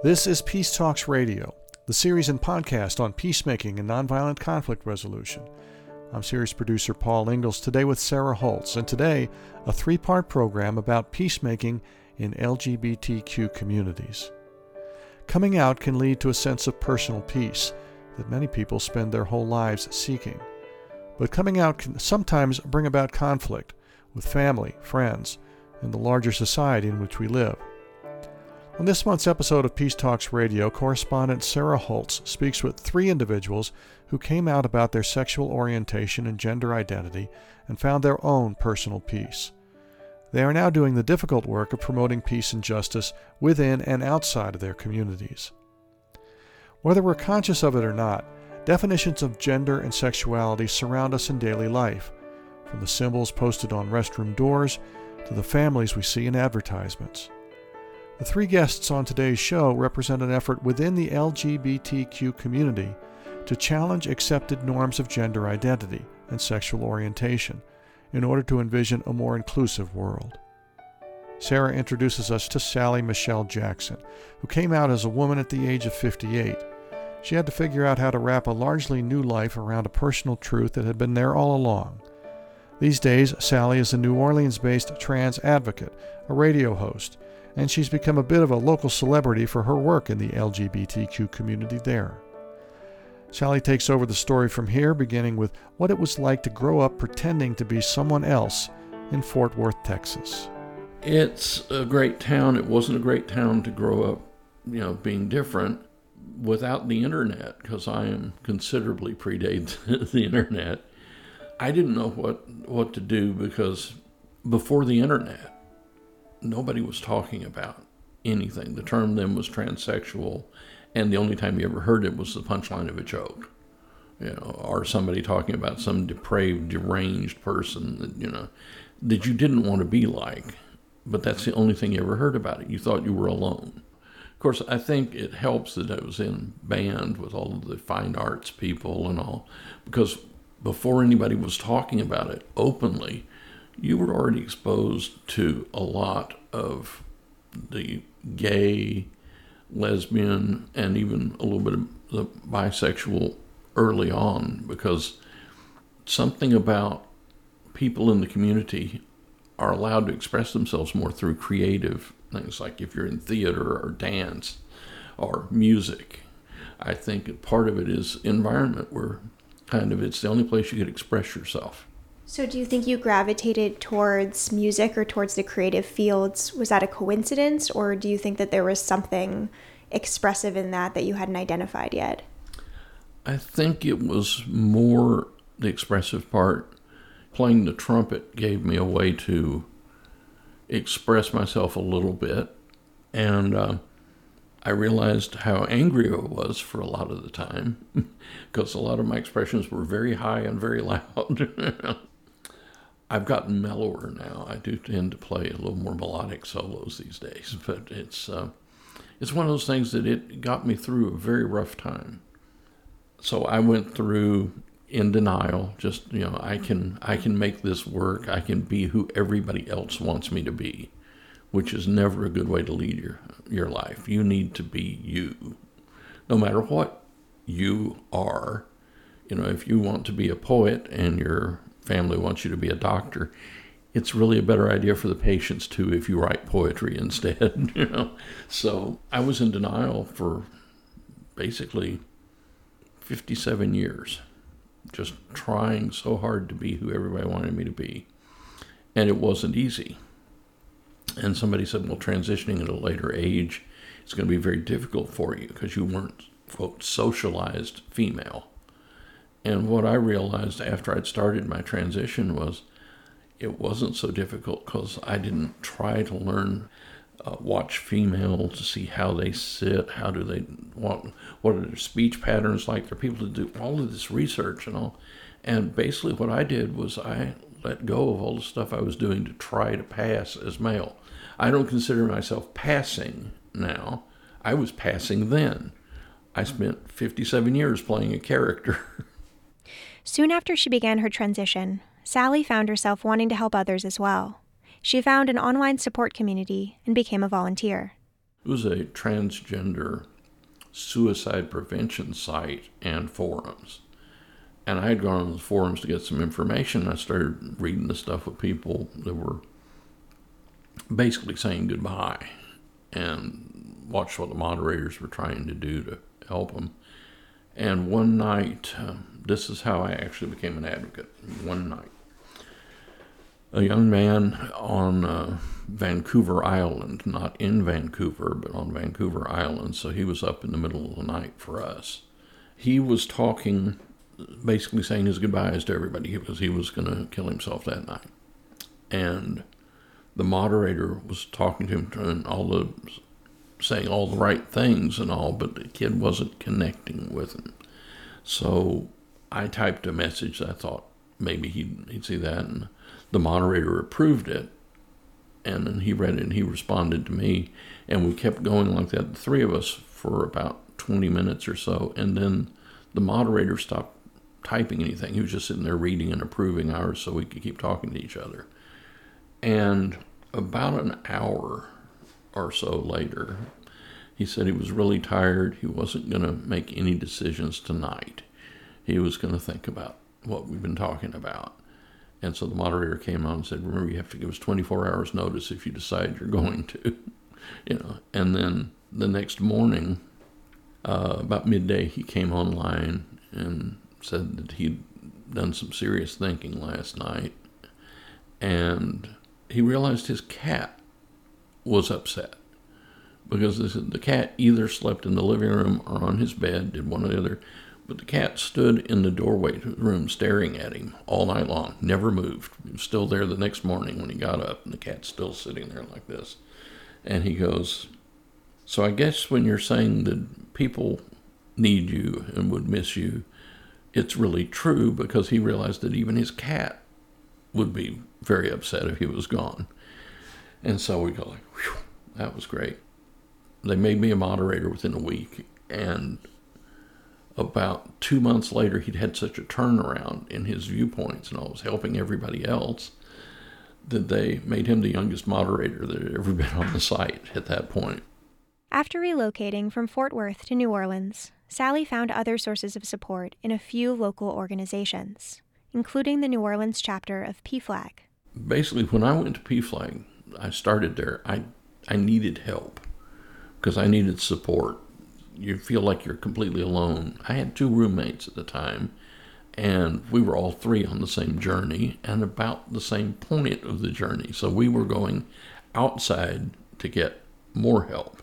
This is Peace Talks Radio, the series and podcast on peacemaking and nonviolent conflict resolution. I'm series producer Paul Ingalls today with Sarah Holtz, and today a three part program about peacemaking in LGBTQ communities. Coming out can lead to a sense of personal peace that many people spend their whole lives seeking. But coming out can sometimes bring about conflict with family, friends, and the larger society in which we live. On this month's episode of Peace Talks Radio, correspondent Sarah Holtz speaks with three individuals who came out about their sexual orientation and gender identity and found their own personal peace. They are now doing the difficult work of promoting peace and justice within and outside of their communities. Whether we're conscious of it or not, definitions of gender and sexuality surround us in daily life, from the symbols posted on restroom doors to the families we see in advertisements. The three guests on today's show represent an effort within the LGBTQ community to challenge accepted norms of gender identity and sexual orientation in order to envision a more inclusive world. Sarah introduces us to Sally Michelle Jackson, who came out as a woman at the age of 58. She had to figure out how to wrap a largely new life around a personal truth that had been there all along. These days, Sally is a New Orleans based trans advocate, a radio host, and she's become a bit of a local celebrity for her work in the LGBTQ community there. Sally takes over the story from here, beginning with what it was like to grow up pretending to be someone else in Fort Worth, Texas. It's a great town. It wasn't a great town to grow up, you know, being different without the internet, because I am considerably predate the internet. I didn't know what, what to do because before the internet, nobody was talking about anything. The term then was transsexual, and the only time you ever heard it was the punchline of a joke, you know, or somebody talking about some depraved, deranged person that you know that you didn't want to be like. But that's the only thing you ever heard about it. You thought you were alone. Of course, I think it helps that I was in band with all of the fine arts people and all, because before anybody was talking about it openly, you were already exposed to a lot of the gay, lesbian, and even a little bit of the bisexual early on because something about people in the community are allowed to express themselves more through creative things like if you're in theater or dance or music. I think part of it is environment where kind of it's the only place you could express yourself. So, do you think you gravitated towards music or towards the creative fields? Was that a coincidence, or do you think that there was something expressive in that that you hadn't identified yet? I think it was more the expressive part. Playing the trumpet gave me a way to express myself a little bit, and uh, I realized how angry I was for a lot of the time because a lot of my expressions were very high and very loud. I've gotten mellower now. I do tend to play a little more melodic solos these days, but it's uh, it's one of those things that it got me through a very rough time. So I went through in denial. Just you know, I can I can make this work. I can be who everybody else wants me to be, which is never a good way to lead your your life. You need to be you, no matter what you are. You know, if you want to be a poet and you're family wants you to be a doctor, it's really a better idea for the patients too if you write poetry instead. you know, so I was in denial for basically 57 years, just trying so hard to be who everybody wanted me to be, and it wasn't easy. And somebody said, well, transitioning at a later age is going to be very difficult for you because you weren't, quote, socialized female. And what I realized after I'd started my transition was it wasn't so difficult because I didn't try to learn, uh, watch females to see how they sit, how do they, what, what are their speech patterns like. Are people to do all of this research and all. And basically, what I did was I let go of all the stuff I was doing to try to pass as male. I don't consider myself passing now. I was passing then. I spent 57 years playing a character. Soon after she began her transition, Sally found herself wanting to help others as well. She found an online support community and became a volunteer. it was a transgender suicide prevention site and forums. And I had gone on the forums to get some information. I started reading the stuff with people that were basically saying goodbye and watched what the moderators were trying to do to help them. And one night, uh, this is how I actually became an advocate. One night, a young man on uh, Vancouver Island, not in Vancouver, but on Vancouver Island, so he was up in the middle of the night for us. He was talking, basically saying his goodbyes to everybody because he was going to kill himself that night. And the moderator was talking to him and all the saying all the right things and all, but the kid wasn't connecting with him. So I typed a message. I thought maybe he'd, he'd see that, and the moderator approved it. And then he read it and he responded to me, and we kept going like that, the three of us, for about 20 minutes or so. And then the moderator stopped typing anything. He was just sitting there reading and approving ours so we could keep talking to each other. And about an hour or so later, he said he was really tired. He wasn't going to make any decisions tonight. He was going to think about what we've been talking about. And so the moderator came on and said, "Remember, you have to give us 24 hours notice if you decide you're going to." you know. And then the next morning, uh, about midday, he came online and said that he'd done some serious thinking last night, and he realized his cat was upset because the cat either slept in the living room or on his bed, did one or the other. But the cat stood in the doorway to the room staring at him all night long, never moved. He was still there the next morning when he got up, and the cat's still sitting there like this. And he goes, So I guess when you're saying that people need you and would miss you, it's really true because he realized that even his cat would be very upset if he was gone. And so we go like, that was great. They made me a moderator within a week, and about two months later, he'd had such a turnaround in his viewpoints, and I was helping everybody else that they made him the youngest moderator that had ever been on the site at that point. After relocating from Fort Worth to New Orleans, Sally found other sources of support in a few local organizations, including the New Orleans chapter of PFLAG. Basically, when I went to PFLAG, I started there. I I needed help because I needed support. You feel like you're completely alone. I had two roommates at the time, and we were all three on the same journey and about the same point of the journey. So we were going outside to get more help.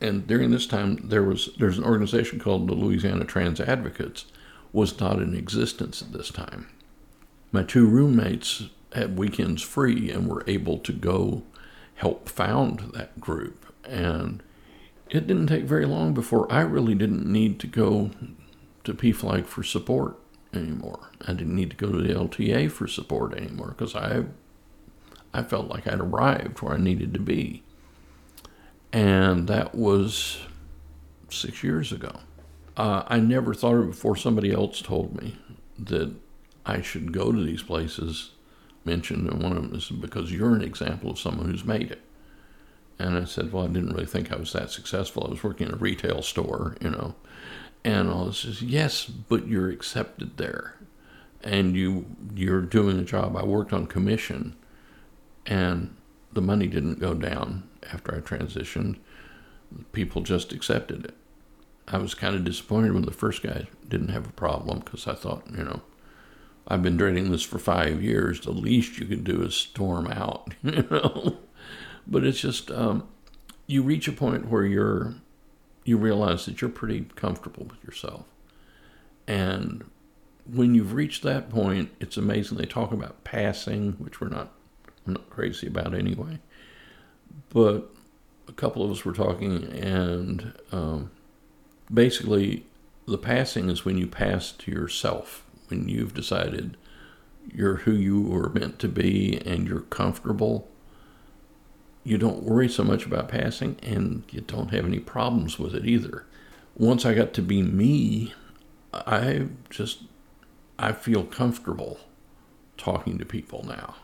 And during this time, there was there's an organization called the Louisiana Trans Advocates, was not in existence at this time. My two roommates had weekends free and were able to go help found that group. And it didn't take very long before I really didn't need to go to PFLAG for support anymore. I didn't need to go to the LTA for support anymore because I I felt like I'd arrived where I needed to be. And that was six years ago. Uh, I never thought of it before somebody else told me that I should go to these places mentioned, and one of them is because you're an example of someone who's made it. And I said, Well, I didn't really think I was that successful. I was working in a retail store, you know. And all this is, Yes, but you're accepted there. And you you're doing a job. I worked on commission and the money didn't go down after I transitioned. People just accepted it. I was kind of disappointed when the first guy didn't have a problem because I thought, you know, I've been dreading this for five years. The least you can do is storm out, you know. But it's just um, you reach a point where you're you realize that you're pretty comfortable with yourself, and when you've reached that point, it's amazing. They talk about passing, which we're not not crazy about anyway. But a couple of us were talking, and um, basically, the passing is when you pass to yourself when you've decided you're who you were meant to be and you're comfortable, you don't worry so much about passing and you don't have any problems with it either. Once I got to be me, I just I feel comfortable talking to people now.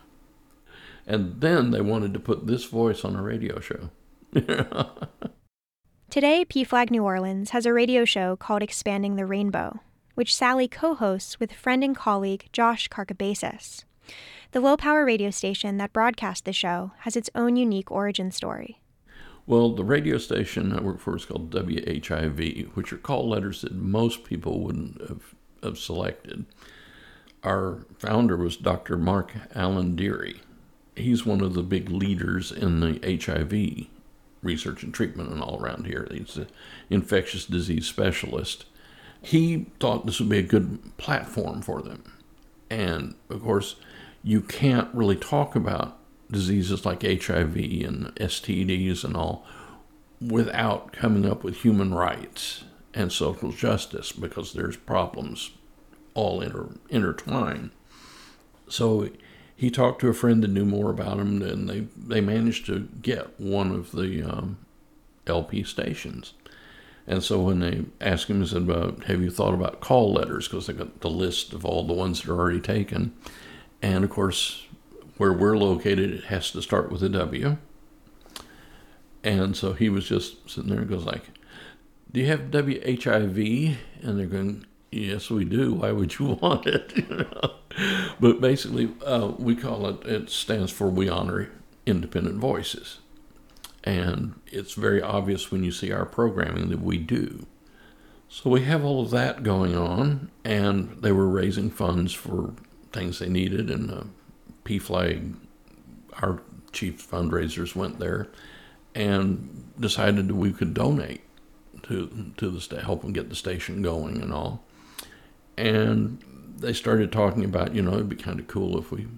And then they wanted to put this voice on a radio show. Today, PFLAG New Orleans has a radio show called Expanding the Rainbow, which Sally co hosts with friend and colleague Josh Karkabasis. The low power radio station that broadcast the show has its own unique origin story. Well, the radio station I work for is called WHIV, which are call letters that most people wouldn't have, have selected. Our founder was Dr. Mark Alain Dery. He's one of the big leaders in the HIV research and treatment and all around here. He's an infectious disease specialist. He thought this would be a good platform for them. And of course, you can't really talk about diseases like HIV and STDs and all without coming up with human rights and social justice because there's problems all inter, intertwined. So he talked to a friend that knew more about him, and they, they managed to get one of the um, LP stations. And so when they asked him, he said, about Have you thought about call letters? Because they got the list of all the ones that are already taken. And of course, where we're located, it has to start with a W. And so he was just sitting there and goes like, Do you have WHIV? And they're going, Yes, we do. Why would you want it? But basically, uh, we call it, it stands for We Honor Independent Voices. And it's very obvious when you see our programming that we do. So we have all of that going on, and they were raising funds for things they needed, and uh, PFLAG, our chief fundraisers, went there and decided that we could donate to to the help them get the station going and all. And they started talking about, you know, it'd be kind of cool if we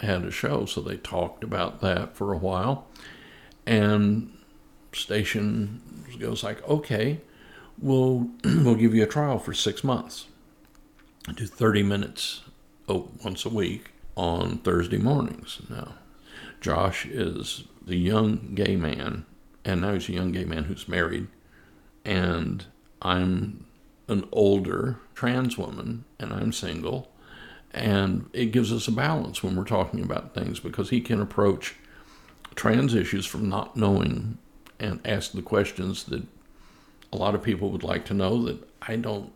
had a show. So they talked about that for a while, and station goes like, okay, we'll we'll give you a trial for six months. Do thirty minutes Oh, once a week on Thursday mornings. Now, Josh is the young gay man, and now he's a young gay man who's married, and I'm an older trans woman, and I'm single. And it gives us a balance when we're talking about things because he can approach trans issues from not knowing and ask the questions that a lot of people would like to know that I don't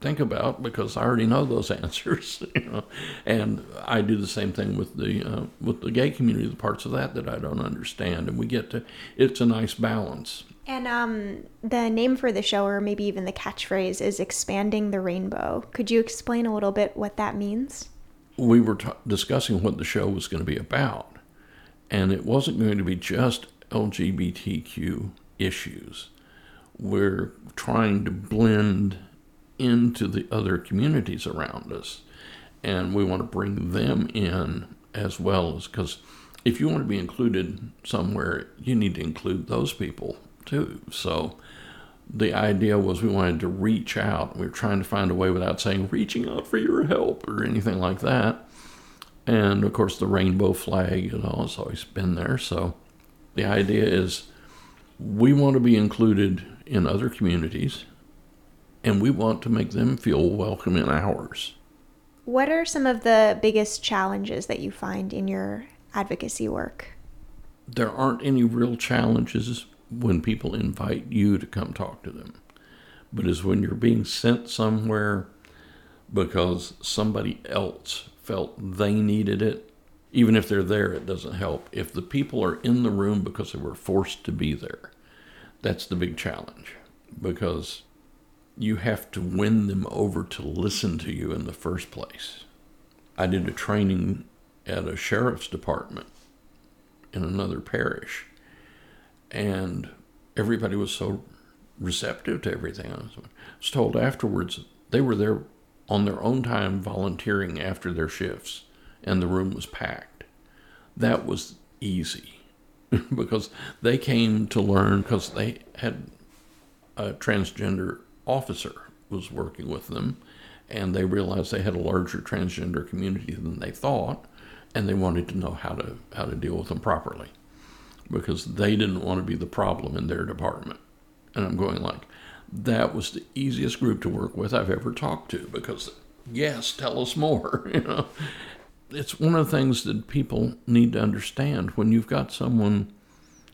think about because I already know those answers, you know. And I do the same thing with the uh, with the gay community, the parts of that that I don't understand, and we get to. It's a nice balance. And um, the name for the show, or maybe even the catchphrase, is expanding the rainbow. Could you explain a little bit what that means? We were t- discussing what the show was going to be about, and it wasn't going to be just LGBTQ issues. We're trying to blend into the other communities around us. And we want to bring them in as well as because if you want to be included somewhere, you need to include those people too. So the idea was we wanted to reach out. We were trying to find a way without saying reaching out for your help or anything like that. And of course, the rainbow flag, you know, has always been there. So the idea is we want to be included in other communities and we want to make them feel welcome in ours. What are some of the biggest challenges that you find in your advocacy work? There aren't any real challenges when people invite you to come talk to them, but is when you're being sent somewhere because somebody else felt they needed it. Even if they're there, it doesn't help. If the people are in the room because they were forced to be there, that's the big challenge because you have to win them over to listen to you in the first place. I did a training at a sheriff's department in another parish, and everybody was so receptive to everything. I was told afterwards they were there on their own time volunteering after their shifts, and the room was packed. That was easy because they came to learn because they had a transgender officer was working with them, and they realized they had a larger transgender community than they thought, and they wanted to know how to how to deal with them properly, because they didn't want to be the problem in their department. And I'm going like, that was the easiest group to work with I've ever talked to, because yes, tell us more. you know, it's one of the things that people need to understand when you've got someone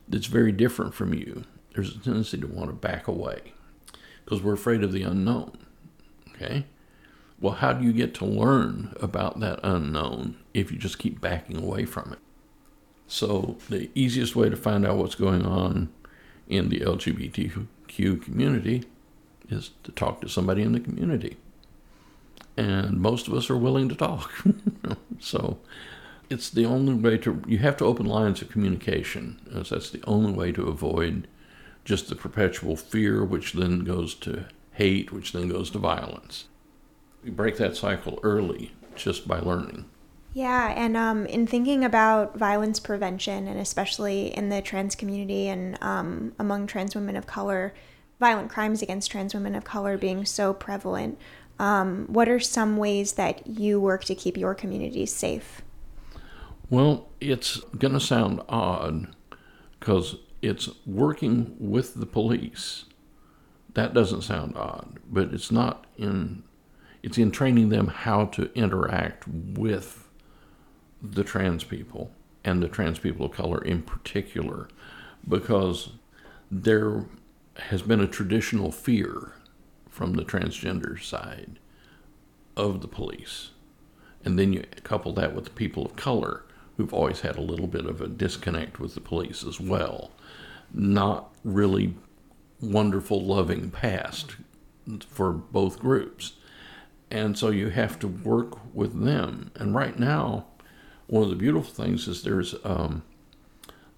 that's very different from you, there's a tendency to want to back away because we're afraid of the unknown. Okay? Well, how do you get to learn about that unknown if you just keep backing away from it? So, the easiest way to find out what's going on in the LGBTQ community is to talk to somebody in the community. And most of us are willing to talk. so, it's the only way to, you have to open lines of communication, as that's the only way to avoid just the perpetual fear, which then goes to hate, which then goes to violence. We break that cycle early just by learning. Yeah, and um, in thinking about violence prevention, and especially in the trans community and um, among trans women of color, violent crimes against trans women of color being so prevalent, um, what are some ways that you work to keep your communities safe? Well, it's going to sound odd because it's working with the police. That doesn't sound odd, but it's not in it's in training them how to interact with the trans people and the trans people of color in particular because there has been a traditional fear from the transgender side of the police. And then you couple that with the people of color who've always had a little bit of a disconnect with the police as well. Not really wonderful, loving past for both groups. And so you have to work with them. And right now, one of the beautiful things is there's um,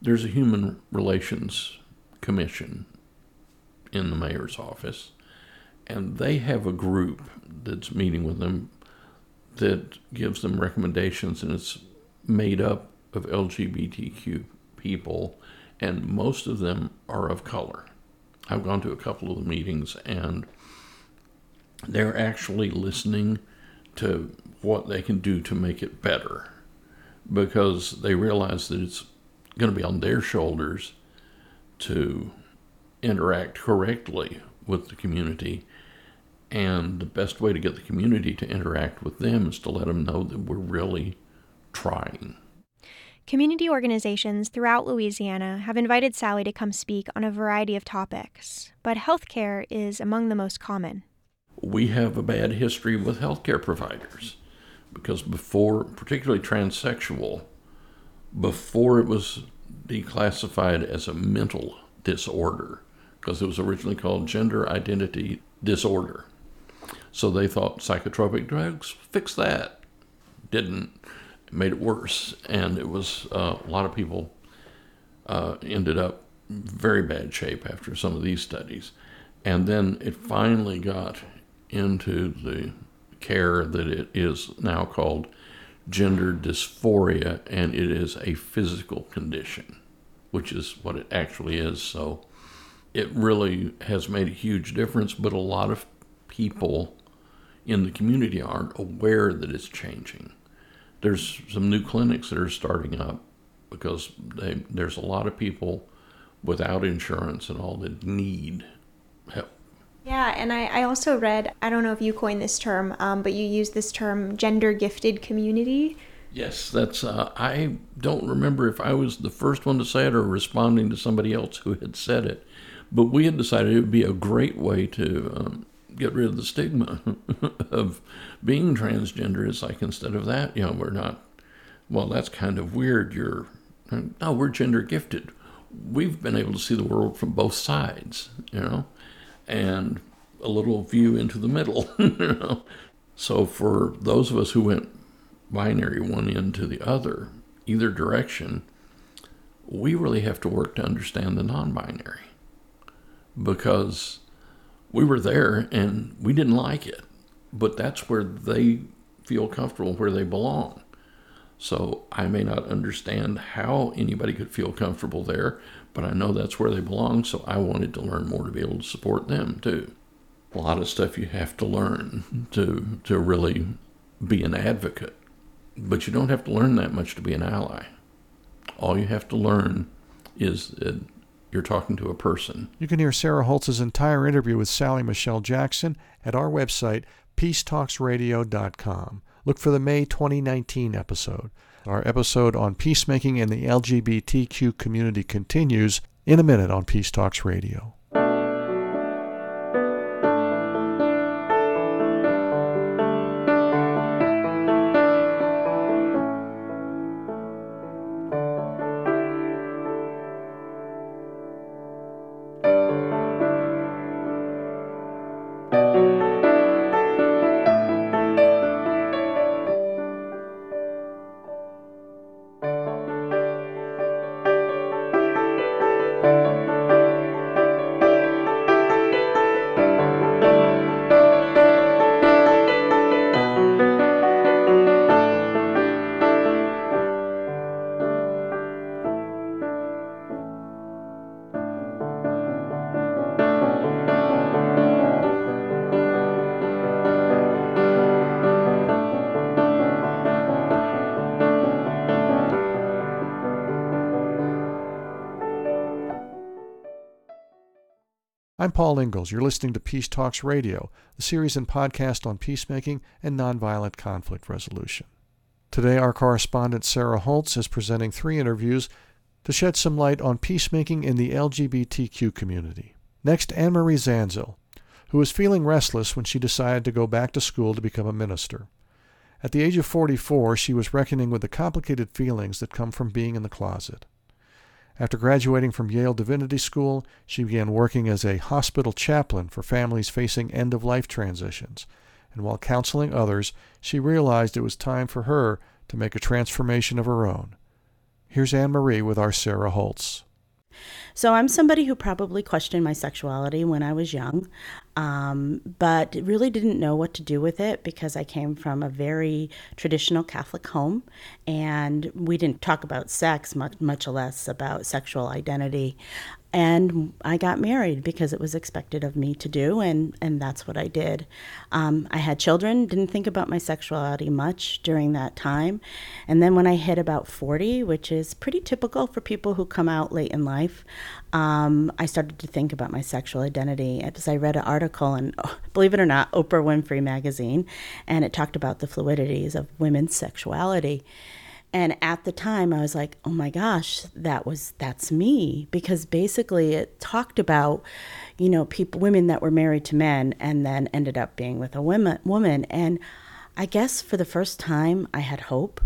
there's a human relations commission in the mayor's office, and they have a group that's meeting with them that gives them recommendations, and it's made up of LGBTQ people, and most of them are of color. I've gone to a couple of the meetings, and they're actually listening to what they can do to make it better because they realize that it's going to be on their shoulders to interact correctly with the community. And the best way to get the community to interact with them is to let them know that we're really trying. Community organizations throughout Louisiana have invited Sally to come speak on a variety of topics, but healthcare is among the most common we have a bad history with healthcare providers because before, particularly transsexual, before it was declassified as a mental disorder, because it was originally called gender identity disorder. So they thought psychotropic drugs fix that. Didn't. Made it worse. And it was uh, a lot of people uh, ended up very bad shape after some of these studies. And then it finally got into the care that it is now called gender dysphoria, and it is a physical condition, which is what it actually is. So it really has made a huge difference, but a lot of people in the community aren't aware that it's changing. There's some new clinics that are starting up because they, there's a lot of people without insurance and all that need help. Yeah, and I, I also read, I don't know if you coined this term, um, but you use this term gender gifted community. Yes, that's, uh, I don't remember if I was the first one to say it or responding to somebody else who had said it, but we had decided it would be a great way to um, get rid of the stigma of being transgender. It's like instead of that, you know, we're not, well, that's kind of weird. You're, no, we're gender gifted. We've been able to see the world from both sides, you know and a little view into the middle. you know? So for those of us who went binary one end to the other, either direction, we really have to work to understand the non binary because we were there and we didn't like it, but that's where they feel comfortable, where they belong. So I may not understand how anybody could feel comfortable there, but I know that's where they belong, so I wanted to learn more to be able to support them too. A lot of stuff you have to learn to to really be an advocate. But you don't have to learn that much to be an ally. All you have to learn is that you're talking to a person. You can hear Sarah Holtz's entire interview with Sally Michelle Jackson at our website, peacetalksradio.com. look for the May 2019 episode. Our episode on peacemaking in the LGBTQ community continues in a minute on Peace Talks Radio. Paul Ingalls. You're listening to Peace Talks Radio, the series and podcast on peacemaking and nonviolent conflict resolution. Today, our correspondent Sarah Holtz is presenting three interviews to shed some light on peacemaking in the LGBTQ community. Next, Anne Marie Zanzil, who was feeling restless when she decided to go back to school to become a minister. At the age of 44, she was reckoning with the complicated feelings that come from being in the closet. After graduating from Yale Divinity School, she began working as a hospital chaplain for families facing end of life transitions. And while counseling others, she realized it was time for her to make a transformation of her own. Here's Anne Marie with our Sarah Holtz. So I'm somebody who probably questioned my sexuality when I was young, um, but really didn't know what to do with it because I came from a very traditional Catholic home, and we didn't talk about sex much, much less about sexual identity and I got married because it was expected of me to do, and, and that's what I did. Um, I had children, didn't think about my sexuality much during that time. And then when I hit about 40, which is pretty typical for people who come out late in life, um, I started to think about my sexual identity. because I read an article in, believe it or not, Oprah Winfrey magazine, and it talked about the fluidities of women's sexuality. And at the time, I was like, oh my gosh, that was, that's me. Because basically, it talked about, you know, people, women that were married to men and then ended up being with a woman. woman. And I guess for the first time, I had hope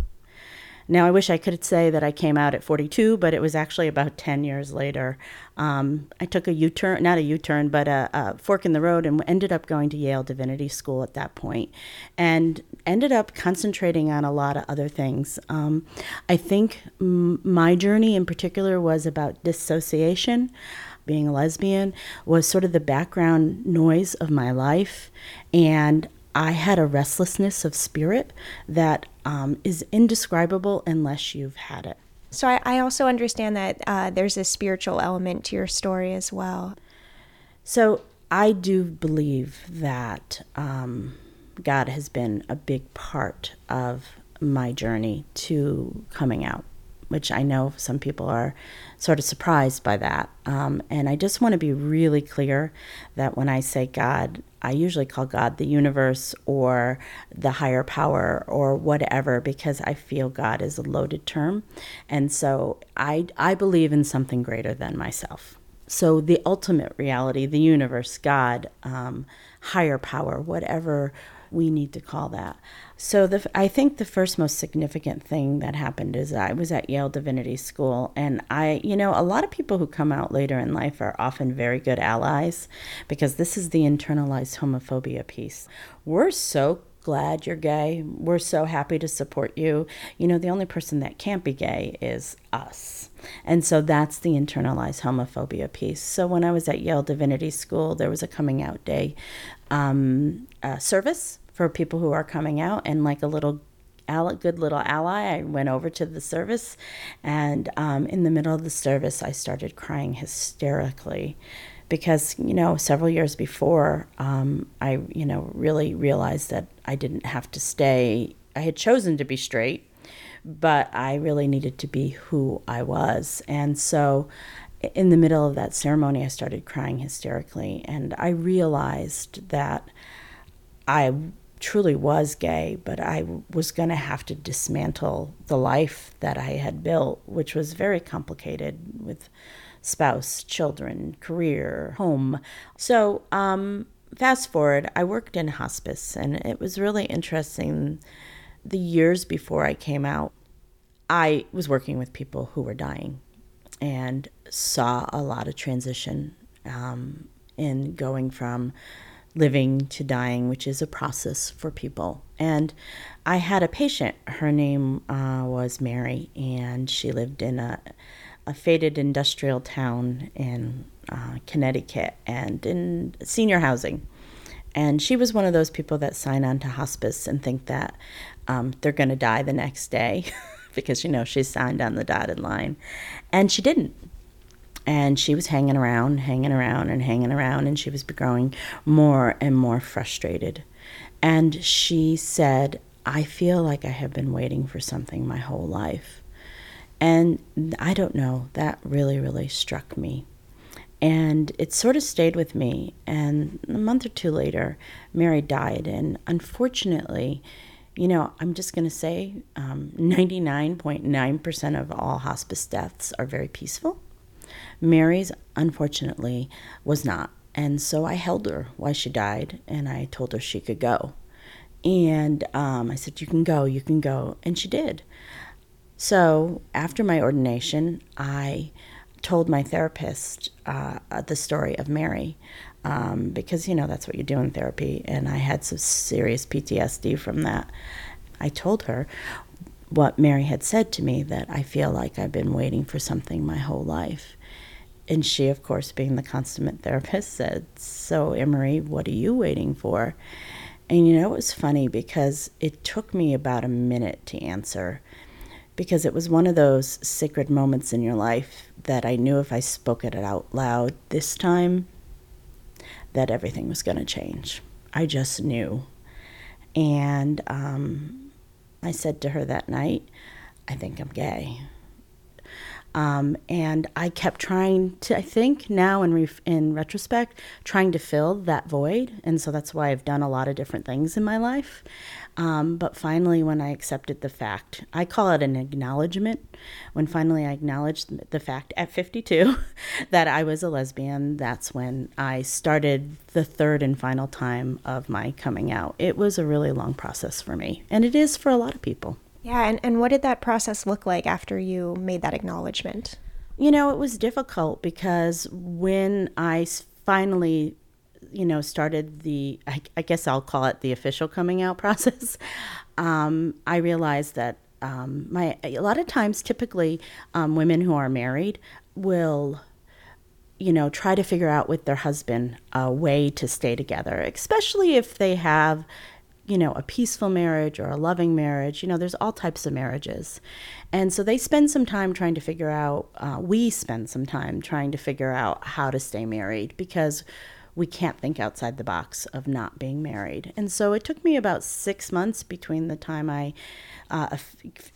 now, I wish I could say that I came out at 42, but it was actually about 10 years later. Um, I took a U turn, not a U turn, but a, a, fork in the road, and ended up going to Yale Divinity School at that point, and ended up concentrating on a lot of other things. Um, I think m- my journey in particular was about dissociation being a lesbian was sort of the background noise of my life. And I had a restlessness of spirit that um, is indescribable unless you've had it. So I, I also understand that uh, there's a spiritual element to your story as well. So I do believe that um, God has been a big part of my journey to coming out, which I know some people are sort of surprised by that. Um, and I just want to be really clear that when I say God, I usually call God the universe or the higher power or whatever because I feel God is a loaded term. And so I, I believe in something greater than myself. So the ultimate reality, the universe, God, um, higher power, whatever we need to call that. So the, I think the first most significant thing that happened is I was at Yale Divinity School, and I, you know, a lot of people who come out later in life are often very good allies because this is the internalized homophobia piece. We're so glad you're gay. We're so happy to support you. You know, the only person that can't be gay is us. And so that's the internalized homophobia piece. So when I was at Yale Divinity School, there was a coming out day um, uh, service for people who are coming out and like a little good little ally i went over to the service and um, in the middle of the service i started crying hysterically because you know several years before um, i you know really realized that i didn't have to stay i had chosen to be straight but i really needed to be who i was. And so in the middle of that ceremony i started crying hysterically and i realized that i truly was gay, but I was going to have to dismantle the life that I had built, which was very complicated with spouse, children, career, home. So, um, fast forward, I worked in hospice, and it was really interesting. The years before I came out, I was working with people who were dying and saw a lot of transition um, in going from living to dying, which is a process for people. And I had a patient, her name uh, was Mary, and she lived in a, a faded industrial town in uh, Connecticut and in senior housing. And she was one of those people that sign on to hospice and think that um, they're going to die the next day because, you know, she signed on the dotted line. And she didn't and she was hanging around, hanging around, and hanging around, and she was growing more and more frustrated. And she said, I feel like I have been waiting for something my whole life. And I don't know, that really, really struck me. And it sort of stayed with me. And a month or two later, Mary died. And unfortunately, you know, I'm just going to say um, 99.9% of all hospice deaths are very peaceful. Mary's, unfortunately, was not. And so I held her while she died and I told her she could go. And um, I said, You can go, you can go. And she did. So after my ordination, I told my therapist uh, the story of Mary. Um, because, you know, that's what you do in therapy. And I had some serious PTSD from that. I told her what Mary had said to me that I feel like I've been waiting for something my whole life. And she, of course, being the consummate therapist, said, So, Anne Marie, what are you waiting for? And you know, it was funny because it took me about a minute to answer because it was one of those sacred moments in your life that I knew if I spoke it out loud this time, that everything was going to change. I just knew. And um, I said to her that night, I think I'm gay. Um, and I kept trying to, I think now in, re- in retrospect, trying to fill that void. And so that's why I've done a lot of different things in my life. Um, but finally, when I accepted the fact, I call it an acknowledgement. When finally I acknowledged the fact at 52 that I was a lesbian, that's when I started the third and final time of my coming out. It was a really long process for me, and it is for a lot of people. Yeah, and, and what did that process look like after you made that acknowledgement? You know, it was difficult because when I finally, you know, started the, I, I guess I'll call it the official coming out process, um, I realized that um, my a lot of times, typically, um, women who are married will you know, try to figure out with their husband a way to stay together, especially if they have you know, a peaceful marriage or a loving marriage. You know, there's all types of marriages. And so they spend some time trying to figure out, uh, we spend some time trying to figure out how to stay married because we can't think outside the box of not being married. And so it took me about six months between the time I uh,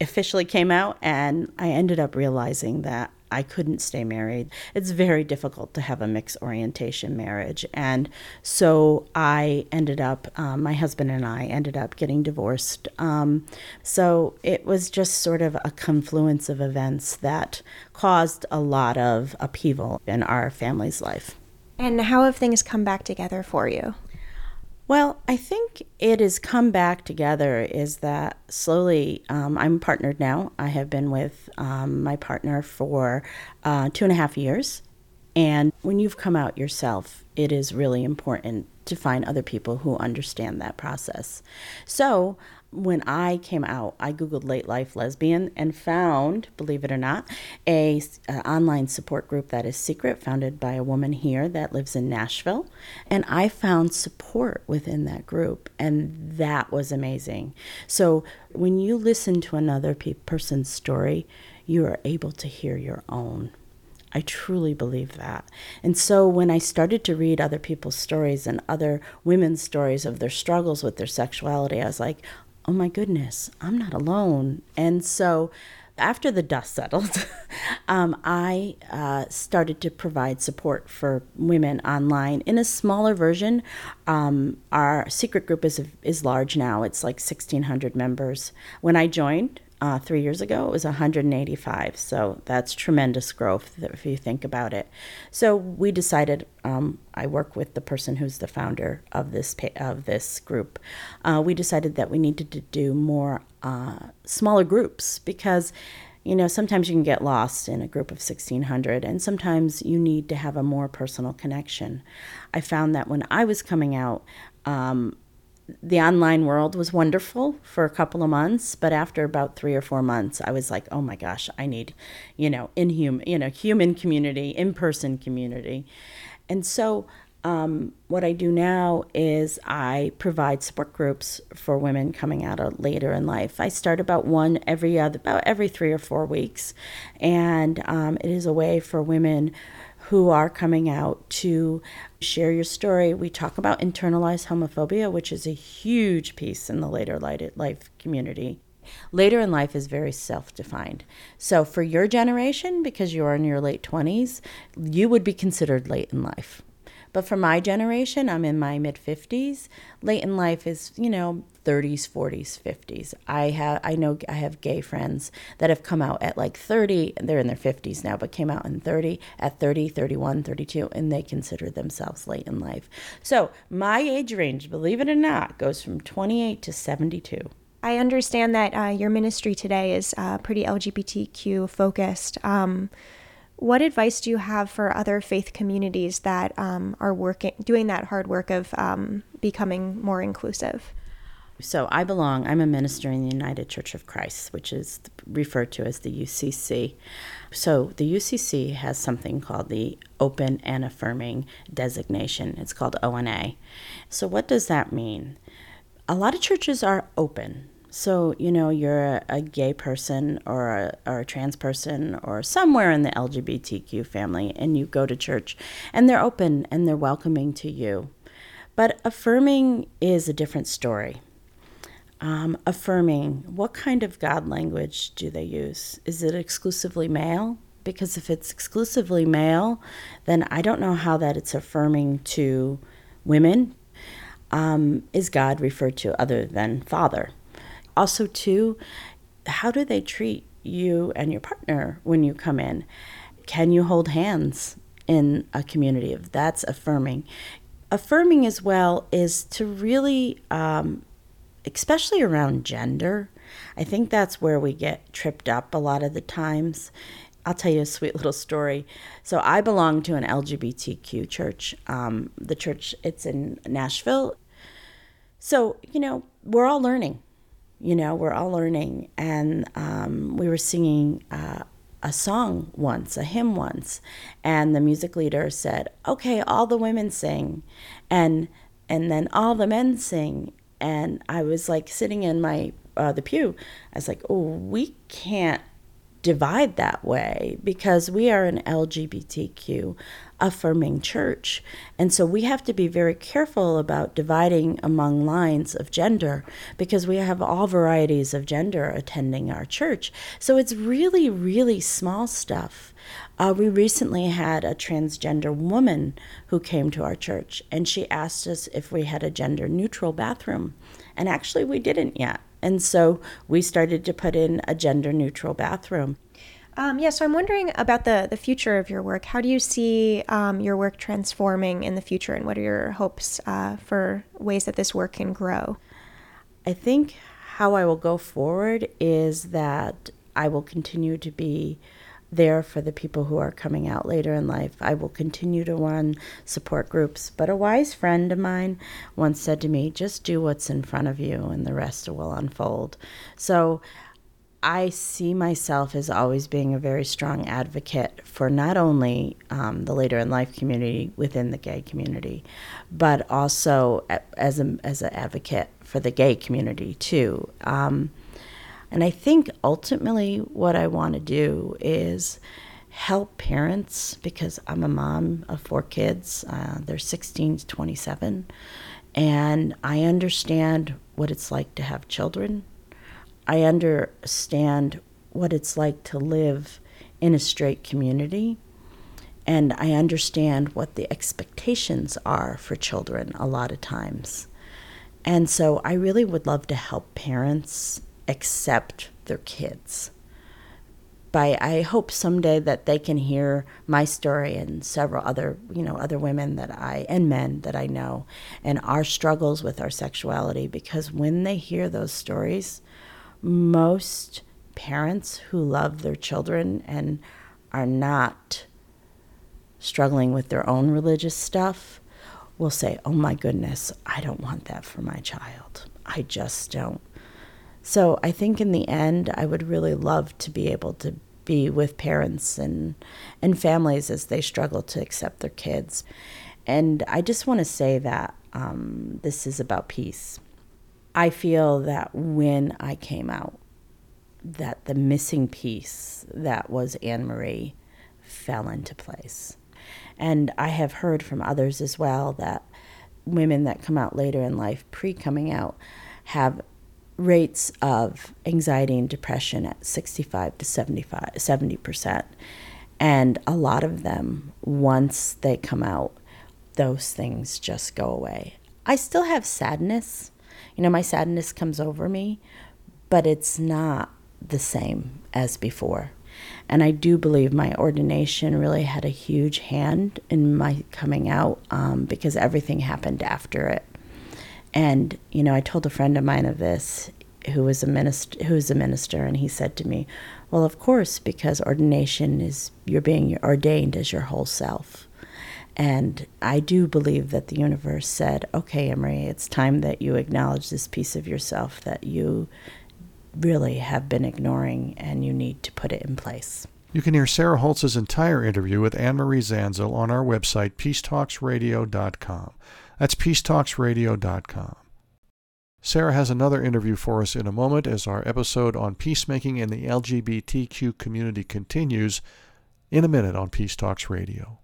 officially came out and I ended up realizing that I couldn't stay married. It's very difficult to have a mixed orientation marriage. And so I ended up, um, my husband and I ended up getting divorced. Um, so it was just sort of a confluence of events that caused a lot of upheaval in our family's life. And how have things come back together for you? Well, I think it has come back together is that slowly um, I'm partnered now. I have been with um, my partner for uh, two and a half years. And when you've come out yourself, it is really important to find other people who understand that process. So when I came out, I googled late life lesbian and found, believe it or not, a, a, online support group that is secret, founded by a woman here that lives in Nashville, and I found support within that group, and that was amazing. So when you listen to another pe- person's story, you are able to hear your own. I truly believe that. And so when I started to read other people's stories and other women's stories of their struggles with their sexuality, I was like, oh my goodness, I'm not alone. And so after the dust settled, um, I uh, started to provide support for women online in a smaller version. Um, our secret group is is large now; it's like 1,600 members. When I joined, uh, three years ago, it was 185. So that's tremendous growth if you think about it. So we decided. Um, I work with the person who's the founder of this of this group. Uh, we decided that we needed to do more uh, smaller groups because you know, sometimes you can get lost in a group of 1600, and sometimes you need to have a more personal connection. I found that when I was coming out, um, the online world was wonderful for a couple of months, but after about three or four months, I was like, oh my gosh, I need, you know, in human, you know, human community, in person community. And so um, what I do now is I provide support groups for women coming out later in life. I start about one every other, about every three or four weeks, and um, it is a way for women who are coming out to share your story. We talk about internalized homophobia, which is a huge piece in the later life community. Later in life is very self defined. So, for your generation, because you're in your late 20s, you would be considered late in life. But for my generation, I'm in my mid 50s. Late in life is, you know, 30s, 40s, 50s. I have I know I have gay friends that have come out at like 30, and they're in their 50s now, but came out in 30, at 30, 31, 32, and they consider themselves late in life. So, my age range, believe it or not, goes from 28 to 72. I understand that uh, your ministry today is uh, pretty LGBTQ focused. Um, what advice do you have for other faith communities that um, are working, doing that hard work of um, becoming more inclusive? So I belong. I'm a minister in the United Church of Christ, which is referred to as the UCC. So the UCC has something called the Open and Affirming designation. It's called ONA. So what does that mean? A lot of churches are open so, you know, you're a, a gay person or a, or a trans person or somewhere in the LGBTQ family, and you go to church and they're open and they're welcoming to you. But affirming is a different story. Um, affirming, what kind of God language do they use? Is it exclusively male? Because if it's exclusively male, then I don't know how that it's affirming to women. Um, is God referred to other than father? Also too how do they treat you and your partner when you come in? Can you hold hands in a community? Of that's affirming. Affirming as well is to really um, especially around gender i think that's where we get tripped up a lot of the times. I'll tell you a sweet little story. So i belong to an lgbtq church. Um, the church it's in nashville. So you know we're all learning you know, we're all learning. And um, we were singing uh, a song once, a hymn once, and the music leader said, "Okay, all the women sing," and and then all the men sing. And I was like sitting in my uh, the pew. I was like, "Oh, we can't divide that way because we are an LGBTQ affirming church. And so we have to be very careful about dividing among lines of gender because we have all varieties of gender attending our church. So it's really, really small stuff. Uh, we recently had a transgender woman who came to our church and she asked us if we had a gender neutral bathroom. And actually, we didn't yet. And so we started to put in a gender neutral bathroom. Um, yeah, so I'm wondering about the, the future of your work. How do you see um, your work transforming in the future, and what are your hopes uh, for ways that this work can grow? I think how I will go forward is that I will continue to be there for the people who are coming out later in life. I will continue to run support groups. But a wise friend of mine once said to me, just do what's in front of you and the rest will unfold. So I see myself as always being a very strong advocate for not only um, the later in life community within the gay community, but also as a, as an advocate for the gay community too. Um, and I think ultimately what I want to do is help parents because I'm a mom of four kids. Uh, they're 16 to 27. And I understand what it's like to have children. I understand what it's like to live in a straight community. And I understand what the expectations are for children a lot of times. And so I really would love to help parents accept their kids. By I hope someday that they can hear my story and several other, you know, other women that I and men that I know and our struggles with our sexuality because when they hear those stories, most parents who love their children and are not struggling with their own religious stuff will say, Oh my goodness, I don't want that for my child. I just don't. So I think in the end, I would really love to be able to be with parents and, and families as they struggle to accept their kids. And I just want to say that um, this is about peace. I feel that when I came out, that the missing piece that was Anne Marie fell into place. And I have heard from others as well that women that come out later in life, pre coming out, have rates of anxiety and depression at 65 to 75, 70%. And a lot of them, once they come out, those things just go away. I still have sadness. You know, my sadness comes over me, but it's not the same as before. And I do believe my ordination really had a huge hand in my coming out um, because everything happened after it. And you know, I told a friend of mine of this who was a minister who was a minister and he said to me, "Well, of course, because ordination is you're being ordained as your whole self." And I do believe that the universe said, "Okay, Emery, it's time that you acknowledge this piece of yourself that you really have been ignoring and you need to put it in place." You can hear Sarah Holtz's entire interview with Anne Marie Zanzel on our website, peacetalksradio.com. That's peacetalksradio.com. Sarah has another interview for us in a moment as our episode on peacemaking in the LGBTQ community continues in a minute on Peace Talks Radio.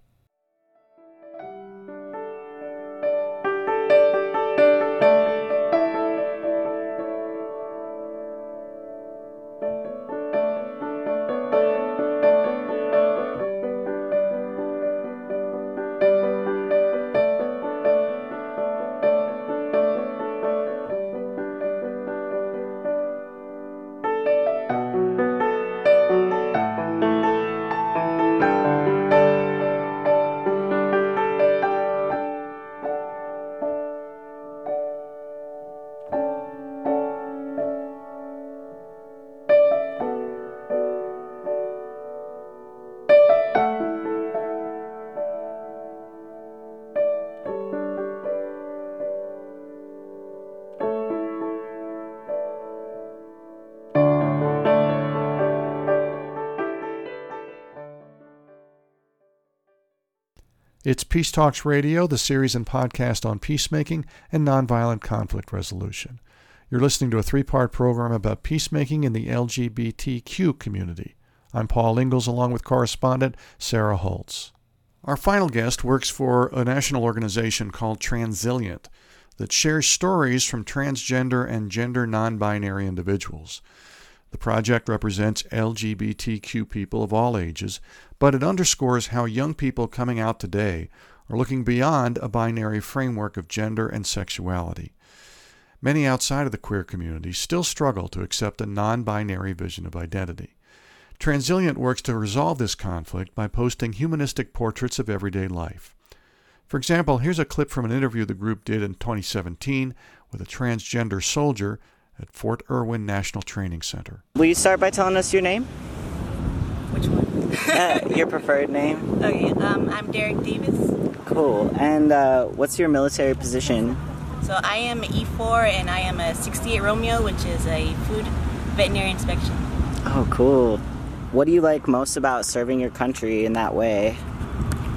It's Peace Talks Radio, the series and podcast on peacemaking and nonviolent conflict resolution. You're listening to a three part program about peacemaking in the LGBTQ community. I'm Paul Ingalls, along with correspondent Sarah Holtz. Our final guest works for a national organization called Transilient that shares stories from transgender and gender non binary individuals. The project represents LGBTQ people of all ages, but it underscores how young people coming out today are looking beyond a binary framework of gender and sexuality. Many outside of the queer community still struggle to accept a non binary vision of identity. Transilient works to resolve this conflict by posting humanistic portraits of everyday life. For example, here's a clip from an interview the group did in 2017 with a transgender soldier at Fort Irwin National Training Center. Will you start by telling us your name? Which one? uh, your preferred name. Okay, um, I'm Derek Davis. Cool. And uh, what's your military position? So I am E4 and I am a 68 Romeo, which is a food veterinary inspection. Oh, cool. What do you like most about serving your country in that way?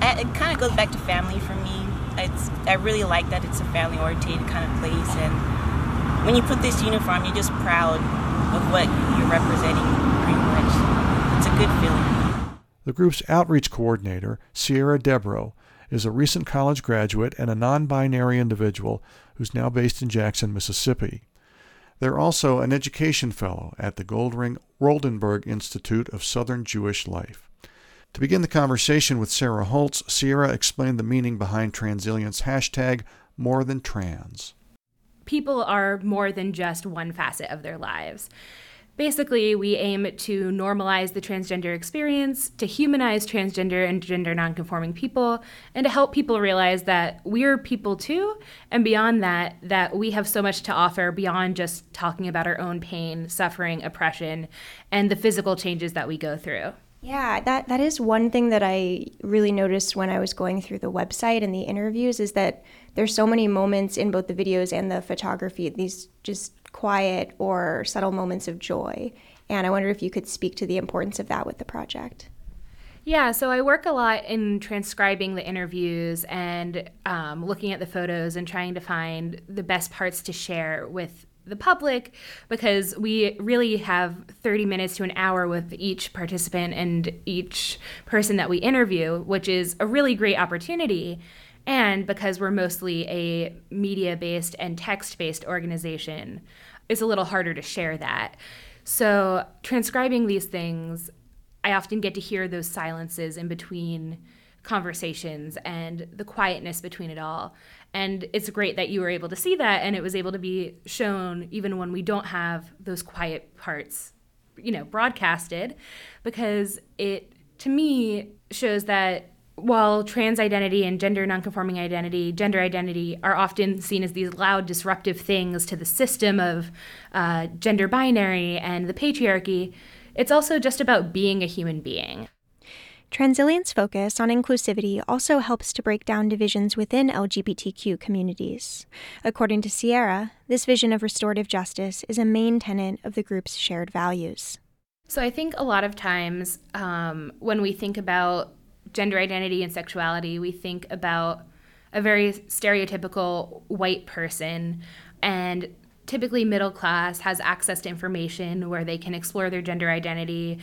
Uh, It kind of goes back to family for me. It's I really like that it's a family oriented kind of place, and when you put this uniform, you're just proud of what you're representing. Pretty much, it's a good feeling. The group's outreach coordinator, Sierra Debro, is a recent college graduate and a non binary individual who's now based in Jackson, Mississippi. They're also an education fellow at the Goldring Woldenberg Institute of Southern Jewish Life. To begin the conversation with Sarah Holtz, Sierra explained the meaning behind Transilient's hashtag more than trans. People are more than just one facet of their lives. Basically, we aim to normalize the transgender experience, to humanize transgender and gender nonconforming people, and to help people realize that we're people too, and beyond that, that we have so much to offer beyond just talking about our own pain, suffering, oppression, and the physical changes that we go through. Yeah, that, that is one thing that I really noticed when I was going through the website and the interviews is that there's so many moments in both the videos and the photography, these just quiet or subtle moments of joy. And I wonder if you could speak to the importance of that with the project. Yeah, so I work a lot in transcribing the interviews and um, looking at the photos and trying to find the best parts to share with the public because we really have 30 minutes to an hour with each participant and each person that we interview, which is a really great opportunity. And because we're mostly a media based and text based organization, it's a little harder to share that. So, transcribing these things, I often get to hear those silences in between conversations and the quietness between it all. And it's great that you were able to see that and it was able to be shown even when we don't have those quiet parts, you know, broadcasted because it to me shows that while trans identity and gender nonconforming identity, gender identity are often seen as these loud, disruptive things to the system of uh, gender binary and the patriarchy, it's also just about being a human being. Transilient's focus on inclusivity also helps to break down divisions within LGBTQ communities. According to Sierra, this vision of restorative justice is a main tenet of the group's shared values. So I think a lot of times um, when we think about gender identity and sexuality, we think about a very stereotypical white person and typically middle class has access to information where they can explore their gender identity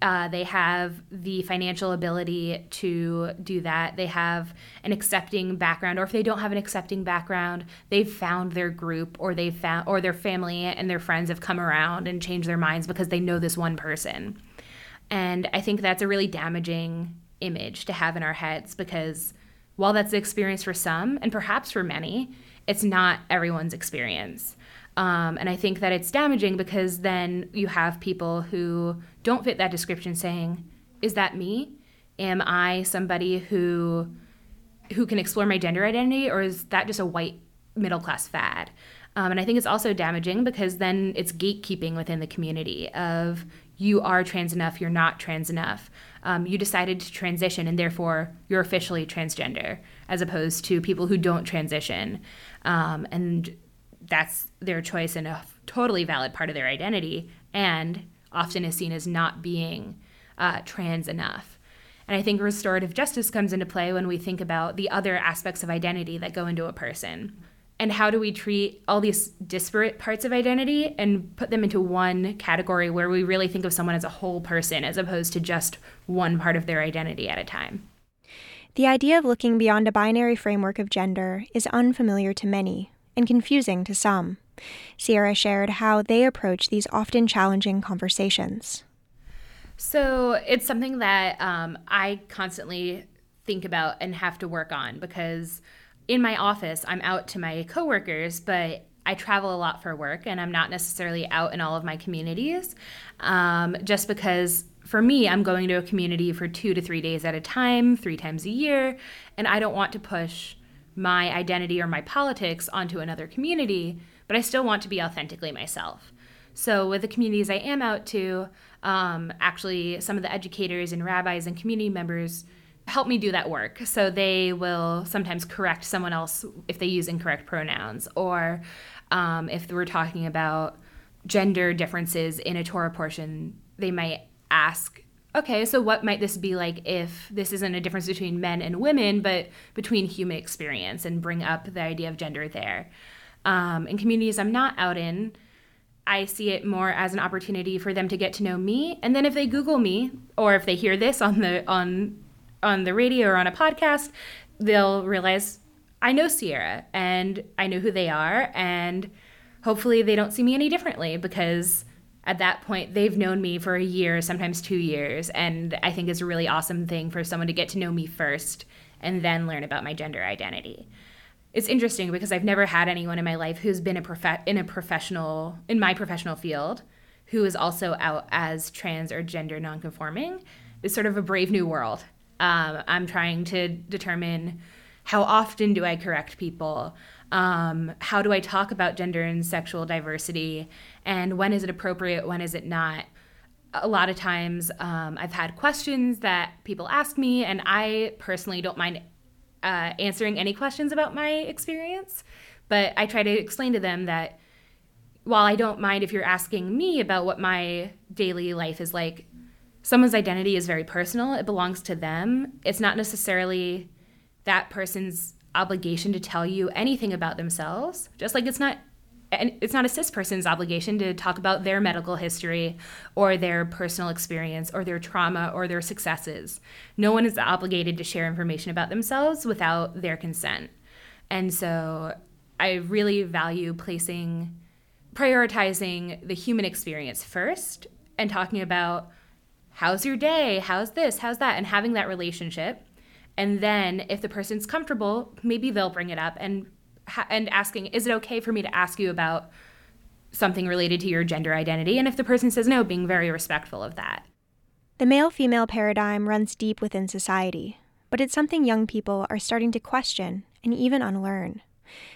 uh, they have the financial ability to do that. They have an accepting background, or if they don't have an accepting background, they've found their group, or they've found, or their family and their friends have come around and changed their minds because they know this one person. And I think that's a really damaging image to have in our heads because while that's the experience for some, and perhaps for many, it's not everyone's experience. Um, and I think that it's damaging because then you have people who don't fit that description saying, Is that me? Am I somebody who who can explore my gender identity or is that just a white middle class fad? Um, and I think it's also damaging because then it's gatekeeping within the community of you are trans enough, you're not trans enough. Um, you decided to transition and therefore you're officially transgender, as opposed to people who don't transition. Um, and that's their choice and a totally valid part of their identity, and often is seen as not being uh, trans enough. And I think restorative justice comes into play when we think about the other aspects of identity that go into a person. And how do we treat all these disparate parts of identity and put them into one category where we really think of someone as a whole person as opposed to just one part of their identity at a time? The idea of looking beyond a binary framework of gender is unfamiliar to many, and confusing to some. Sierra shared how they approach these often challenging conversations. So it's something that um, I constantly think about and have to work on because in my office, I'm out to my coworkers, but I travel a lot for work and I'm not necessarily out in all of my communities um, just because for me, I'm going to a community for two to three days at a time, three times a year, and I don't want to push my identity or my politics onto another community, but I still want to be authentically myself. So, with the communities I am out to, um, actually, some of the educators and rabbis and community members help me do that work. So, they will sometimes correct someone else if they use incorrect pronouns, or um, if we're talking about gender differences in a Torah portion, they might ask okay, so what might this be like if this isn't a difference between men and women, but between human experience and bring up the idea of gender there? Um, in communities I'm not out in, I see it more as an opportunity for them to get to know me. And then if they Google me, or if they hear this on the on on the radio or on a podcast, they'll realize I know Sierra and I know who they are and hopefully they don't see me any differently because at that point they've known me for a year, sometimes two years. And I think it's a really awesome thing for someone to get to know me first and then learn about my gender identity. It's interesting because I've never had anyone in my life who's been a prof- in a professional in my professional field who is also out as trans or gender nonconforming. It's sort of a brave new world. Um, I'm trying to determine how often do I correct people? Um, how do I talk about gender and sexual diversity? And when is it appropriate? When is it not? A lot of times um, I've had questions that people ask me, and I personally don't mind uh, answering any questions about my experience. But I try to explain to them that while I don't mind if you're asking me about what my daily life is like, someone's identity is very personal. It belongs to them. It's not necessarily that person's obligation to tell you anything about themselves, just like it's not and it's not a cis person's obligation to talk about their medical history or their personal experience or their trauma or their successes. No one is obligated to share information about themselves without their consent. And so I really value placing prioritizing the human experience first and talking about how's your day, how's this, how's that? And having that relationship. And then if the person's comfortable maybe they'll bring it up and and asking is it okay for me to ask you about something related to your gender identity? And if the person says no being very respectful of that. The male female paradigm runs deep within society but it's something young people are starting to question and even unlearn.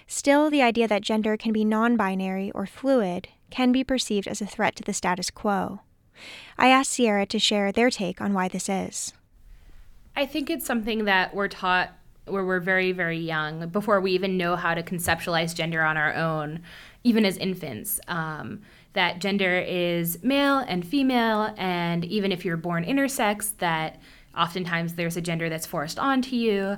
Still the idea that gender can be non-binary or fluid can be perceived as a threat to the status quo i asked sierra to share their take on why this is I think it's something that we're taught where we're very, very young, before we even know how to conceptualize gender on our own, even as infants. Um, that gender is male and female, and even if you're born intersex, that oftentimes there's a gender that's forced onto you.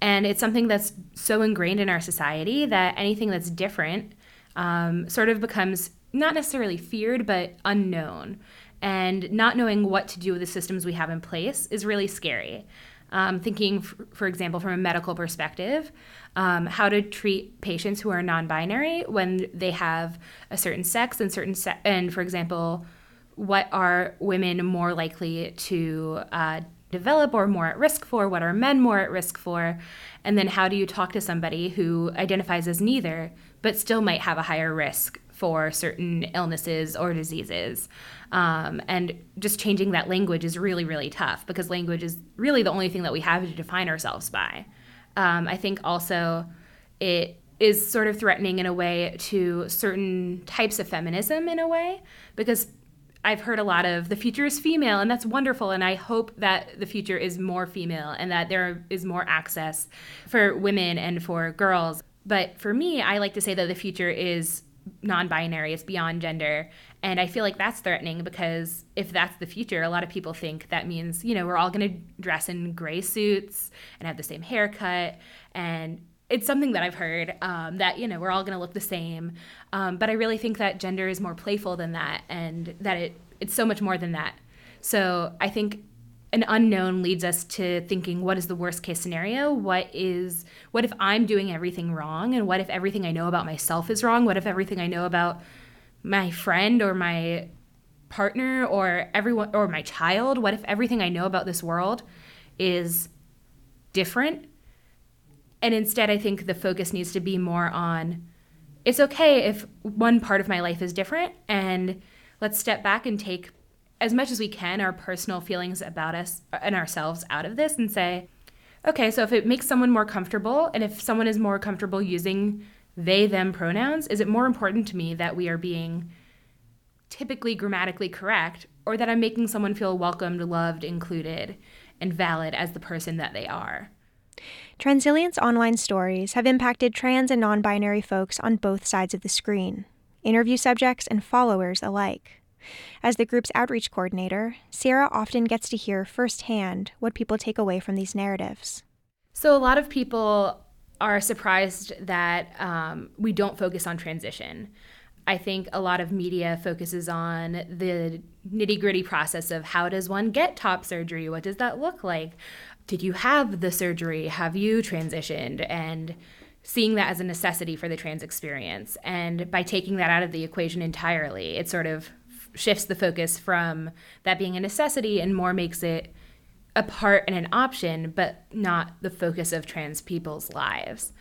And it's something that's so ingrained in our society that anything that's different um, sort of becomes not necessarily feared, but unknown and not knowing what to do with the systems we have in place is really scary. Um, thinking, f- for example, from a medical perspective, um, how to treat patients who are non-binary when they have a certain sex and certain se- and, for example, what are women more likely to uh, develop or more at risk for? What are men more at risk for? And then how do you talk to somebody who identifies as neither but still might have a higher risk for certain illnesses or diseases? Um, and just changing that language is really, really tough because language is really the only thing that we have to define ourselves by. Um, I think also it is sort of threatening in a way to certain types of feminism in a way because I've heard a lot of the future is female, and that's wonderful. And I hope that the future is more female and that there is more access for women and for girls. But for me, I like to say that the future is non binary, it's beyond gender. And I feel like that's threatening because if that's the future, a lot of people think that means, you know, we're all going to dress in gray suits and have the same haircut. And it's something that I've heard um, that, you know, we're all going to look the same. Um, but I really think that gender is more playful than that and that it, it's so much more than that. So I think an unknown leads us to thinking what is the worst case scenario what is what if i'm doing everything wrong and what if everything i know about myself is wrong what if everything i know about my friend or my partner or everyone or my child? What if everything I know about this world is different? And instead, I think the focus needs to be more on it's okay if one part of my life is different, and let's step back and take as much as we can our personal feelings about us and ourselves out of this and say, okay, so if it makes someone more comfortable, and if someone is more comfortable using they them pronouns, is it more important to me that we are being typically grammatically correct or that I'm making someone feel welcomed, loved, included, and valid as the person that they are? Transilient's online stories have impacted trans and non binary folks on both sides of the screen, interview subjects and followers alike. As the group's outreach coordinator, Sierra often gets to hear firsthand what people take away from these narratives. So, a lot of people are surprised that um, we don't focus on transition. I think a lot of media focuses on the nitty gritty process of how does one get top surgery? What does that look like? Did you have the surgery? Have you transitioned? And seeing that as a necessity for the trans experience. And by taking that out of the equation entirely, it sort of shifts the focus from that being a necessity and more makes it a part and an option, but not the focus of trans people's lives.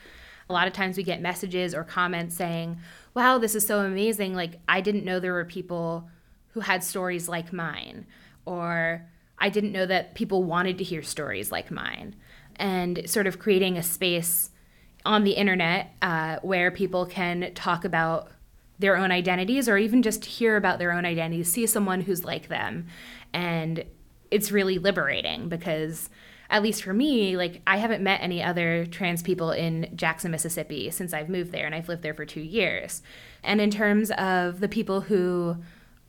A lot of times we get messages or comments saying, wow, this is so amazing. Like, I didn't know there were people who had stories like mine, or I didn't know that people wanted to hear stories like mine. And sort of creating a space on the internet uh, where people can talk about their own identities or even just hear about their own identities, see someone who's like them. And it's really liberating because at least for me, like I haven't met any other trans people in Jackson, Mississippi since I've moved there and I've lived there for 2 years. And in terms of the people who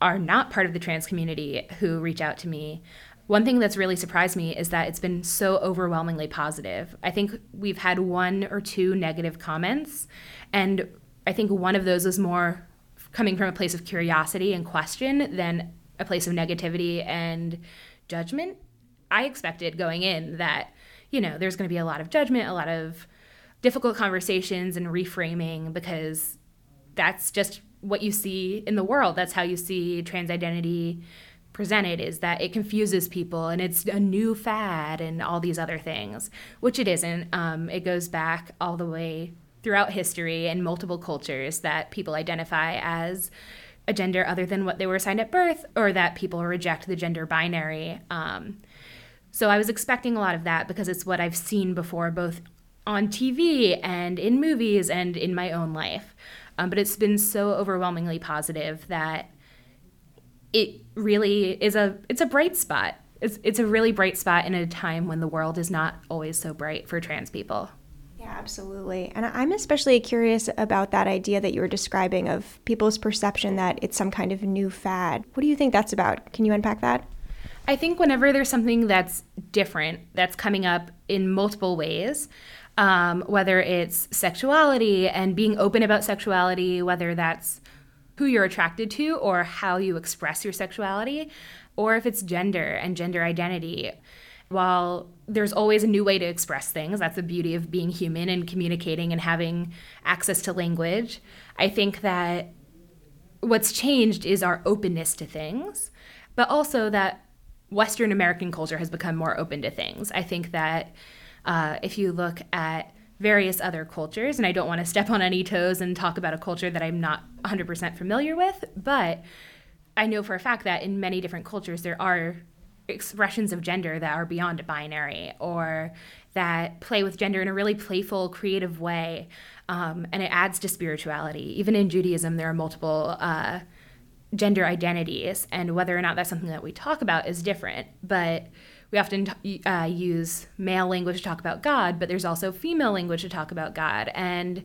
are not part of the trans community who reach out to me, one thing that's really surprised me is that it's been so overwhelmingly positive. I think we've had one or two negative comments, and I think one of those is more coming from a place of curiosity and question than a place of negativity and judgment. I expected going in that, you know, there's going to be a lot of judgment, a lot of difficult conversations and reframing because that's just what you see in the world. That's how you see trans identity presented is that it confuses people and it's a new fad and all these other things, which it isn't. Um, it goes back all the way throughout history and multiple cultures that people identify as a gender other than what they were assigned at birth or that people reject the gender binary. Um, so I was expecting a lot of that because it's what I've seen before, both on TV and in movies and in my own life. Um, but it's been so overwhelmingly positive that it really is a it's a bright spot. It's it's a really bright spot in a time when the world is not always so bright for trans people. Yeah, absolutely. And I'm especially curious about that idea that you were describing of people's perception that it's some kind of new fad. What do you think that's about? Can you unpack that? I think whenever there's something that's different, that's coming up in multiple ways, um, whether it's sexuality and being open about sexuality, whether that's who you're attracted to or how you express your sexuality, or if it's gender and gender identity while there's always a new way to express things, that's the beauty of being human and communicating and having access to language. I think that what's changed is our openness to things, but also that Western American culture has become more open to things. I think that uh, if you look at various other cultures, and I don't want to step on any toes and talk about a culture that I'm not 100% familiar with, but I know for a fact that in many different cultures there are expressions of gender that are beyond a binary or that play with gender in a really playful, creative way. Um, and it adds to spirituality. Even in Judaism, there are multiple uh, gender identities, and whether or not that's something that we talk about is different. But we often uh, use male language to talk about God, but there's also female language to talk about God. And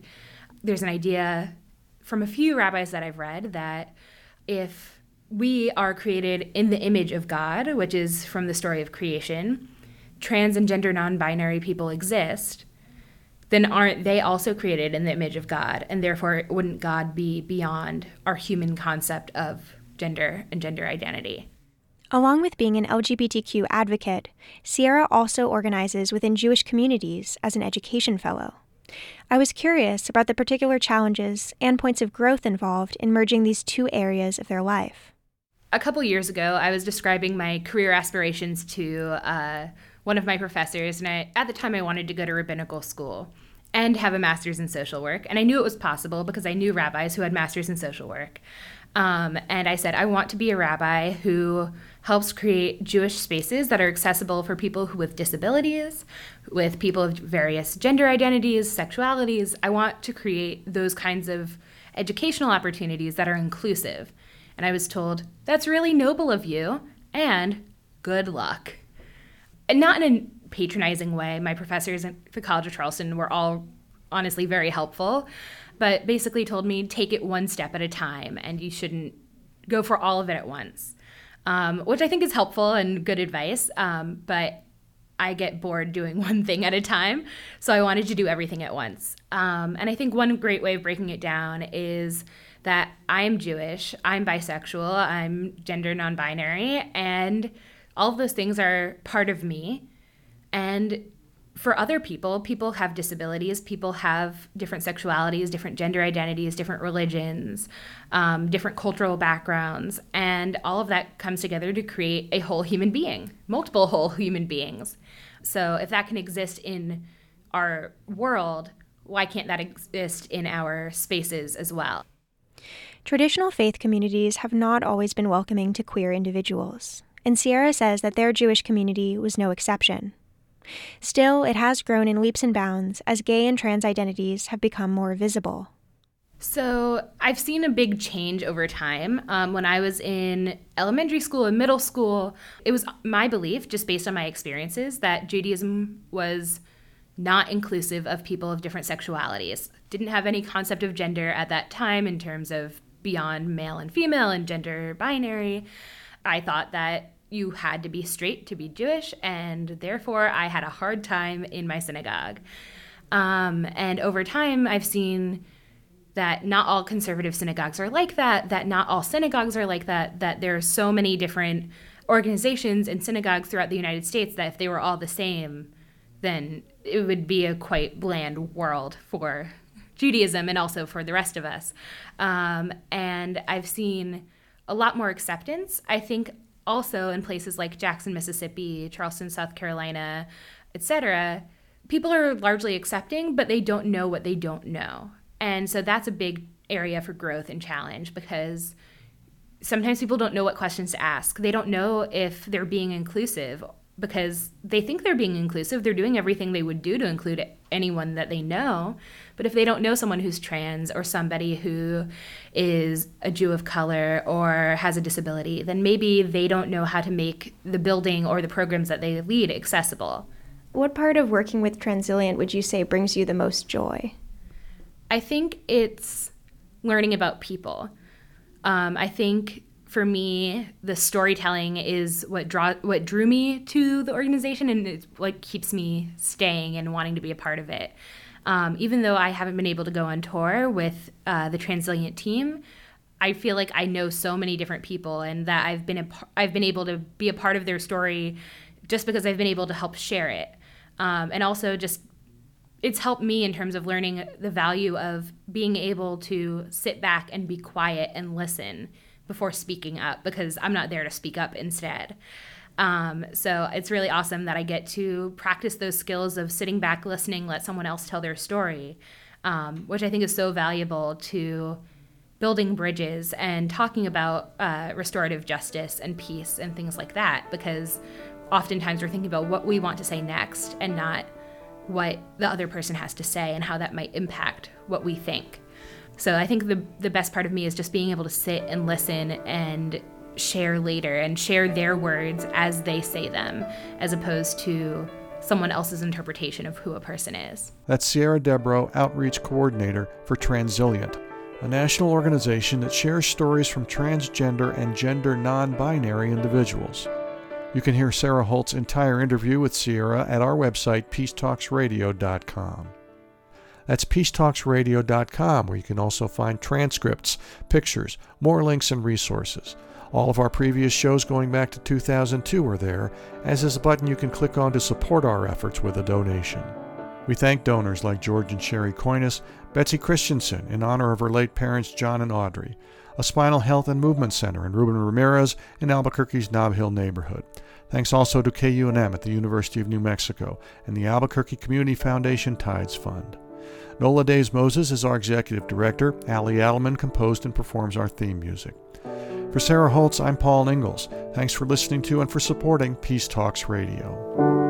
there's an idea from a few rabbis that I've read that if we are created in the image of God, which is from the story of creation, trans and gender non binary people exist, then aren't they also created in the image of God? And therefore, wouldn't God be beyond our human concept of gender and gender identity? Along with being an LGBTQ advocate, Sierra also organizes within Jewish communities as an education fellow. I was curious about the particular challenges and points of growth involved in merging these two areas of their life a couple years ago, I was describing my career aspirations to uh, one of my professors, and I, at the time I wanted to go to rabbinical school and have a master's in social work. And I knew it was possible because I knew rabbis who had masters in social work. Um, and I said, I want to be a rabbi who helps create Jewish spaces that are accessible for people who, with disabilities, with people of various gender identities, sexualities. I want to create those kinds of educational opportunities that are inclusive and I was told, That's really noble of you, and good luck. And not in a patronizing way. My professors at the College of Charleston were all honestly very helpful, but basically told me, Take it one step at a time, and you shouldn't go for all of it at once. Um, which I think is helpful and good advice, um, but I get bored doing one thing at a time. So I wanted to do everything at once. Um, and I think one great way of breaking it down is that I'm Jewish, I'm bisexual, I'm gender non binary, and all of those things are part of me. And for other people, people have disabilities, people have different sexualities, different gender identities, different religions, um, different cultural backgrounds, and all of that comes together to create a whole human being, multiple whole human beings. So if that can exist in our world, why can't that exist in our spaces as well? Traditional faith communities have not always been welcoming to queer individuals, and Sierra says that their Jewish community was no exception. Still, it has grown in leaps and bounds as gay and trans identities have become more visible. So, I've seen a big change over time. Um, when I was in elementary school and middle school, it was my belief, just based on my experiences, that Judaism was not inclusive of people of different sexualities. Didn't have any concept of gender at that time in terms of beyond male and female and gender binary. I thought that you had to be straight to be Jewish, and therefore I had a hard time in my synagogue. Um, and over time, I've seen that not all conservative synagogues are like that, that not all synagogues are like that, that there are so many different organizations and synagogues throughout the United States that if they were all the same, then it would be a quite bland world for Judaism and also for the rest of us. Um, and I've seen a lot more acceptance. I think also in places like Jackson, Mississippi, Charleston, South Carolina, etc., people are largely accepting, but they don't know what they don't know. And so that's a big area for growth and challenge because sometimes people don't know what questions to ask. They don't know if they're being inclusive because they think they're being inclusive. They're doing everything they would do to include anyone that they know. But if they don't know someone who's trans or somebody who is a Jew of color or has a disability, then maybe they don't know how to make the building or the programs that they lead accessible. What part of working with Transilient would you say brings you the most joy? I think it's learning about people. Um, I think for me, the storytelling is what draw what drew me to the organization, and it's what keeps me staying and wanting to be a part of it. Um, even though I haven't been able to go on tour with uh, the Transilient team, I feel like I know so many different people, and that I've been a, I've been able to be a part of their story just because I've been able to help share it, um, and also just it's helped me in terms of learning the value of being able to sit back and be quiet and listen before speaking up because I'm not there to speak up instead. Um, so it's really awesome that I get to practice those skills of sitting back, listening, let someone else tell their story, um, which I think is so valuable to building bridges and talking about uh, restorative justice and peace and things like that because oftentimes we're thinking about what we want to say next and not what the other person has to say and how that might impact what we think. So I think the the best part of me is just being able to sit and listen and share later and share their words as they say them, as opposed to someone else's interpretation of who a person is. That's Sierra Debro, Outreach Coordinator for Transilient, a national organization that shares stories from transgender and gender non binary individuals. You can hear Sarah Holtz's entire interview with Sierra at our website, peacetalksradio.com. That's peacetalksradio.com, where you can also find transcripts, pictures, more links, and resources. All of our previous shows going back to 2002 are there, as is a button you can click on to support our efforts with a donation. We thank donors like George and Sherry Coinis, Betsy Christensen in honor of her late parents John and Audrey, a spinal health and movement center, and Ruben Ramirez in Albuquerque's Nob Hill neighborhood. Thanks also to KUNM at the University of New Mexico and the Albuquerque Community Foundation Tides Fund. Nola Days Moses is our executive director. Ali Adelman composed and performs our theme music. For Sarah Holtz, I'm Paul Ingalls. Thanks for listening to and for supporting Peace Talks Radio.